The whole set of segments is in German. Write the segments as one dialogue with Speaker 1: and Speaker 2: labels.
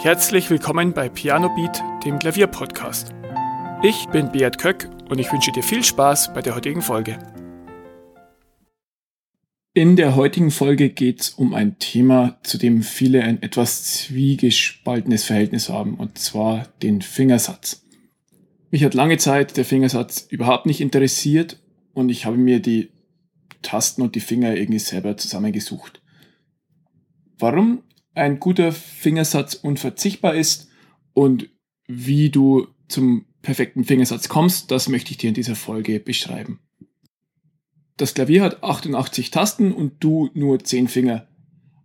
Speaker 1: Herzlich willkommen bei Piano Beat, dem Klavierpodcast. Ich bin Beat Köck und ich wünsche dir viel Spaß bei der heutigen Folge. In der heutigen Folge geht es um ein Thema, zu dem viele ein etwas zwiegespaltenes Verhältnis haben, und zwar den Fingersatz. Mich hat lange Zeit der Fingersatz überhaupt nicht interessiert und ich habe mir die Tasten und die Finger irgendwie selber zusammengesucht. Warum ein guter Fingersatz unverzichtbar ist und wie du zum perfekten Fingersatz kommst, das möchte ich dir in dieser Folge beschreiben. Das Klavier hat 88 Tasten und du nur 10 Finger.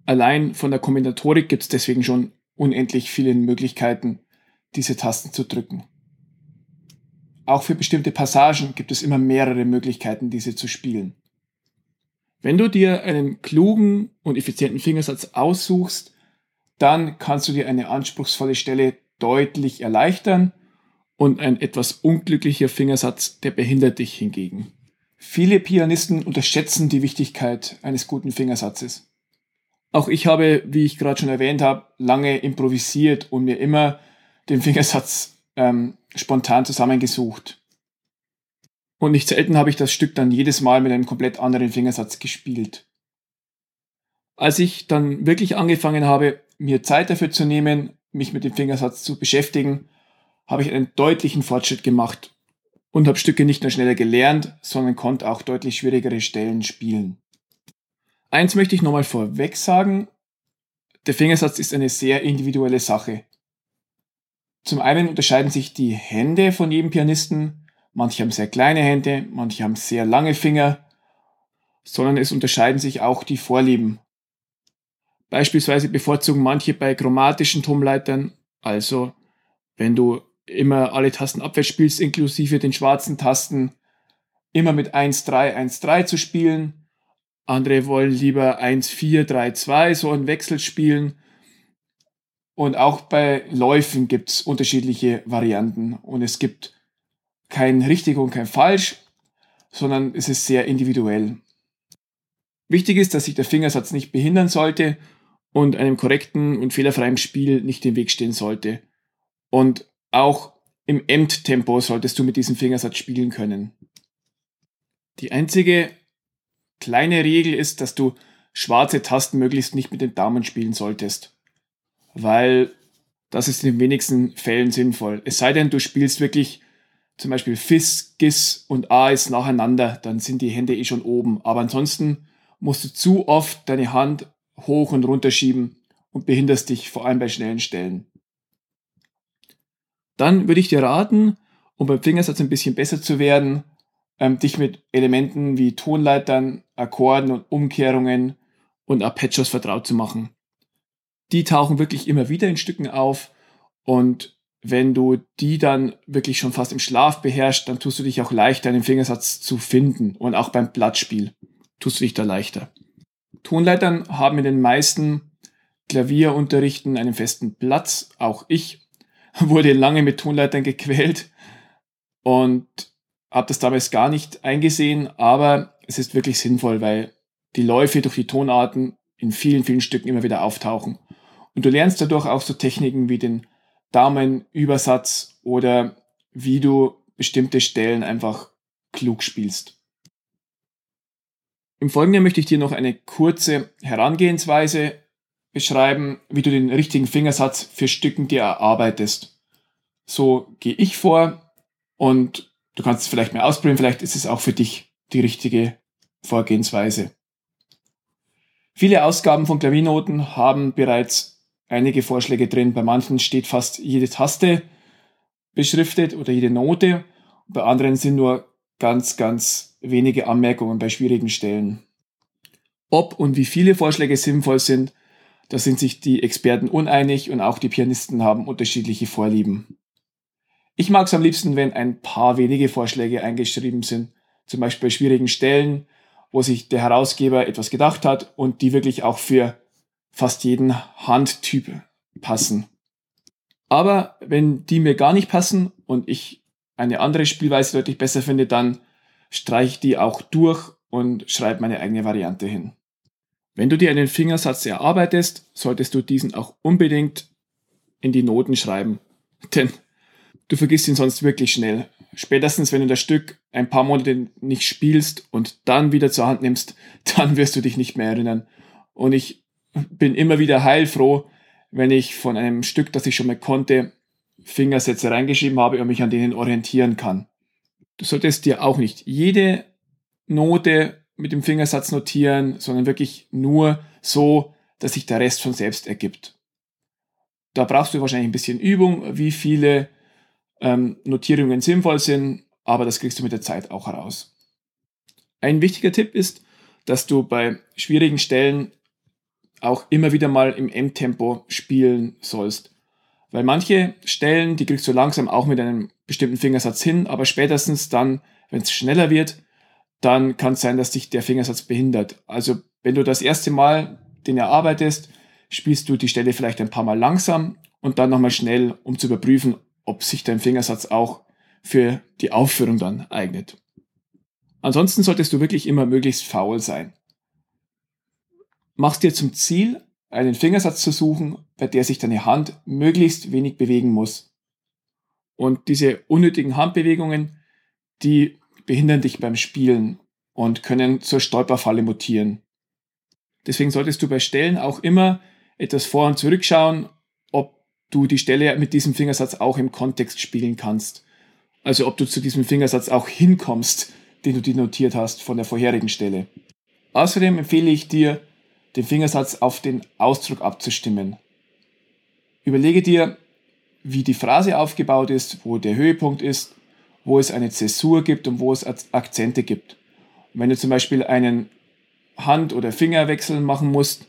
Speaker 1: Allein von der Kombinatorik gibt es deswegen schon unendlich viele Möglichkeiten, diese Tasten zu drücken. Auch für bestimmte Passagen gibt es immer mehrere Möglichkeiten, diese zu spielen. Wenn du dir einen klugen und effizienten Fingersatz aussuchst, dann kannst du dir eine anspruchsvolle Stelle deutlich erleichtern und ein etwas unglücklicher Fingersatz, der behindert dich hingegen. Viele Pianisten unterschätzen die Wichtigkeit eines guten Fingersatzes. Auch ich habe, wie ich gerade schon erwähnt habe, lange improvisiert und mir immer den Fingersatz ähm, spontan zusammengesucht. Und nicht selten habe ich das Stück dann jedes Mal mit einem komplett anderen Fingersatz gespielt. Als ich dann wirklich angefangen habe, mir Zeit dafür zu nehmen, mich mit dem Fingersatz zu beschäftigen, habe ich einen deutlichen Fortschritt gemacht und habe Stücke nicht nur schneller gelernt, sondern konnte auch deutlich schwierigere Stellen spielen. Eins möchte ich nochmal vorweg sagen, der Fingersatz ist eine sehr individuelle Sache. Zum einen unterscheiden sich die Hände von jedem Pianisten, manche haben sehr kleine Hände, manche haben sehr lange Finger, sondern es unterscheiden sich auch die Vorlieben Beispielsweise bevorzugen manche bei chromatischen Tonleitern, also wenn du immer alle Tasten abwärts spielst, inklusive den schwarzen Tasten, immer mit 1-3, 1-3 zu spielen. Andere wollen lieber 1-4, 3-2, so einen Wechsel spielen. Und auch bei Läufen gibt es unterschiedliche Varianten. Und es gibt kein richtig und kein falsch, sondern es ist sehr individuell. Wichtig ist, dass sich der Fingersatz nicht behindern sollte und einem korrekten und fehlerfreien Spiel nicht im Weg stehen sollte. Und auch im Endtempo solltest du mit diesem Fingersatz spielen können. Die einzige kleine Regel ist, dass du schwarze Tasten möglichst nicht mit den Daumen spielen solltest. Weil das ist in den wenigsten Fällen sinnvoll. Es sei denn, du spielst wirklich zum Beispiel Fis, Gis und A ist nacheinander, dann sind die Hände eh schon oben. Aber ansonsten musst du zu oft deine Hand hoch und runter schieben und behinderst dich vor allem bei schnellen Stellen. Dann würde ich dir raten, um beim Fingersatz ein bisschen besser zu werden, ähm, dich mit Elementen wie Tonleitern, Akkorden und Umkehrungen und Arpeggios vertraut zu machen. Die tauchen wirklich immer wieder in Stücken auf und wenn du die dann wirklich schon fast im Schlaf beherrschst, dann tust du dich auch leichter, einen Fingersatz zu finden und auch beim Blattspiel tust du dich da leichter. Tonleitern haben in den meisten Klavierunterrichten einen festen Platz. Auch ich wurde lange mit Tonleitern gequält und habe das damals gar nicht eingesehen, aber es ist wirklich sinnvoll, weil die Läufe durch die Tonarten in vielen, vielen Stücken immer wieder auftauchen. Und du lernst dadurch auch so Techniken wie den Daumenübersatz oder wie du bestimmte Stellen einfach klug spielst. Im Folgenden möchte ich dir noch eine kurze Herangehensweise beschreiben, wie du den richtigen Fingersatz für Stücken dir erarbeitest. So gehe ich vor und du kannst es vielleicht mal ausprobieren, vielleicht ist es auch für dich die richtige Vorgehensweise. Viele Ausgaben von Klaviernoten haben bereits einige Vorschläge drin. Bei manchen steht fast jede Taste beschriftet oder jede Note. Bei anderen sind nur ganz, ganz wenige Anmerkungen bei schwierigen Stellen. Ob und wie viele Vorschläge sinnvoll sind, da sind sich die Experten uneinig und auch die Pianisten haben unterschiedliche Vorlieben. Ich mag es am liebsten, wenn ein paar wenige Vorschläge eingeschrieben sind, zum Beispiel bei schwierigen Stellen, wo sich der Herausgeber etwas gedacht hat und die wirklich auch für fast jeden Handtyp passen. Aber wenn die mir gar nicht passen und ich eine andere Spielweise deutlich besser finde, dann streiche die auch durch und schreibe meine eigene Variante hin. Wenn du dir einen Fingersatz erarbeitest, solltest du diesen auch unbedingt in die Noten schreiben. Denn du vergisst ihn sonst wirklich schnell. Spätestens, wenn du das Stück ein paar Monate nicht spielst und dann wieder zur Hand nimmst, dann wirst du dich nicht mehr erinnern. Und ich bin immer wieder heilfroh, wenn ich von einem Stück, das ich schon mal konnte, Fingersätze reingeschrieben habe und mich an denen orientieren kann. Du solltest dir auch nicht jede Note mit dem Fingersatz notieren, sondern wirklich nur so, dass sich der Rest von selbst ergibt. Da brauchst du wahrscheinlich ein bisschen Übung, wie viele ähm, Notierungen sinnvoll sind, aber das kriegst du mit der Zeit auch heraus. Ein wichtiger Tipp ist, dass du bei schwierigen Stellen auch immer wieder mal im M-Tempo spielen sollst. Weil manche Stellen, die kriegst du langsam auch mit einem bestimmten Fingersatz hin, aber spätestens dann, wenn es schneller wird, dann kann es sein, dass dich der Fingersatz behindert. Also wenn du das erste Mal den erarbeitest, spielst du die Stelle vielleicht ein paar Mal langsam und dann nochmal schnell, um zu überprüfen, ob sich dein Fingersatz auch für die Aufführung dann eignet. Ansonsten solltest du wirklich immer möglichst faul sein. Machst dir zum Ziel, einen Fingersatz zu suchen, bei der sich deine Hand möglichst wenig bewegen muss. Und diese unnötigen Handbewegungen, die behindern dich beim Spielen und können zur Stolperfalle mutieren. Deswegen solltest du bei Stellen auch immer etwas vor und zurückschauen, ob du die Stelle mit diesem Fingersatz auch im Kontext spielen kannst. Also ob du zu diesem Fingersatz auch hinkommst, den du dir notiert hast von der vorherigen Stelle. Außerdem empfehle ich dir, den Fingersatz auf den Ausdruck abzustimmen. Überlege dir, wie die Phrase aufgebaut ist, wo der Höhepunkt ist, wo es eine Zäsur gibt und wo es Akzente gibt. Und wenn du zum Beispiel einen Hand- oder Fingerwechsel machen musst,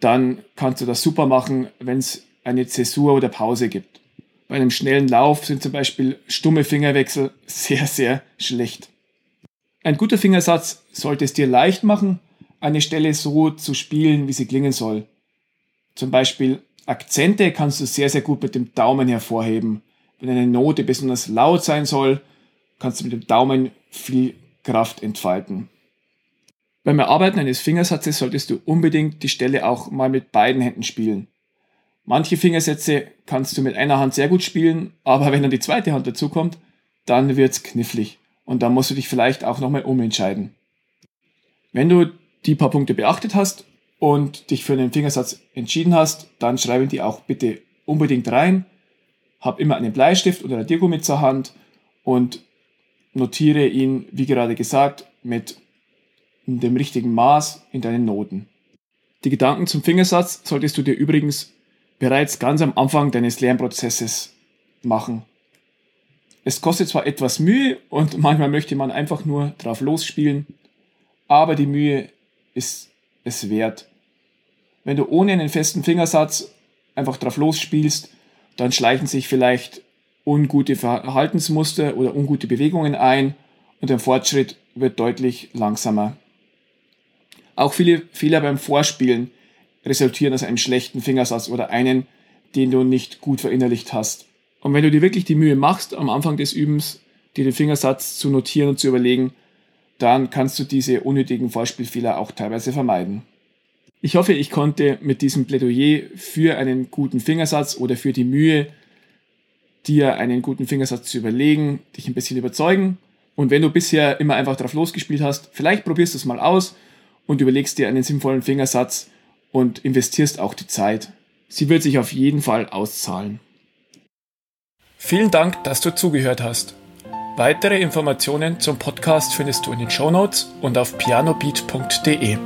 Speaker 1: dann kannst du das super machen, wenn es eine Zäsur oder Pause gibt. Bei einem schnellen Lauf sind zum Beispiel stumme Fingerwechsel sehr, sehr schlecht. Ein guter Fingersatz sollte es dir leicht machen, eine Stelle so zu spielen, wie sie klingen soll. Zum Beispiel Akzente kannst du sehr, sehr gut mit dem Daumen hervorheben. Wenn eine Note besonders laut sein soll, kannst du mit dem Daumen viel Kraft entfalten. Beim Erarbeiten eines Fingersatzes solltest du unbedingt die Stelle auch mal mit beiden Händen spielen. Manche Fingersätze kannst du mit einer Hand sehr gut spielen, aber wenn dann die zweite Hand dazukommt, dann wird's knifflig und dann musst du dich vielleicht auch nochmal umentscheiden. Wenn du die paar Punkte beachtet hast und dich für einen Fingersatz entschieden hast, dann schreibe die auch bitte unbedingt rein. Hab immer einen Bleistift oder Radiergummi zur Hand und notiere ihn, wie gerade gesagt, mit dem richtigen Maß in deinen Noten. Die Gedanken zum Fingersatz solltest du dir übrigens bereits ganz am Anfang deines Lernprozesses machen. Es kostet zwar etwas Mühe und manchmal möchte man einfach nur drauf losspielen, aber die Mühe ist es wert. Wenn du ohne einen festen Fingersatz einfach drauf losspielst, dann schleichen sich vielleicht ungute Verhaltensmuster oder ungute Bewegungen ein und der Fortschritt wird deutlich langsamer. Auch viele Fehler beim Vorspielen resultieren aus einem schlechten Fingersatz oder einen, den du nicht gut verinnerlicht hast. Und wenn du dir wirklich die Mühe machst, am Anfang des Übens dir den Fingersatz zu notieren und zu überlegen, dann kannst du diese unnötigen Vorspielfehler auch teilweise vermeiden. Ich hoffe, ich konnte mit diesem Plädoyer für einen guten Fingersatz oder für die Mühe, dir einen guten Fingersatz zu überlegen, dich ein bisschen überzeugen. Und wenn du bisher immer einfach drauf losgespielt hast, vielleicht probierst du es mal aus und überlegst dir einen sinnvollen Fingersatz und investierst auch die Zeit. Sie wird sich auf jeden Fall auszahlen. Vielen Dank, dass du zugehört hast. Weitere Informationen zum Podcast findest du in den Show Notes und auf pianobeat.de.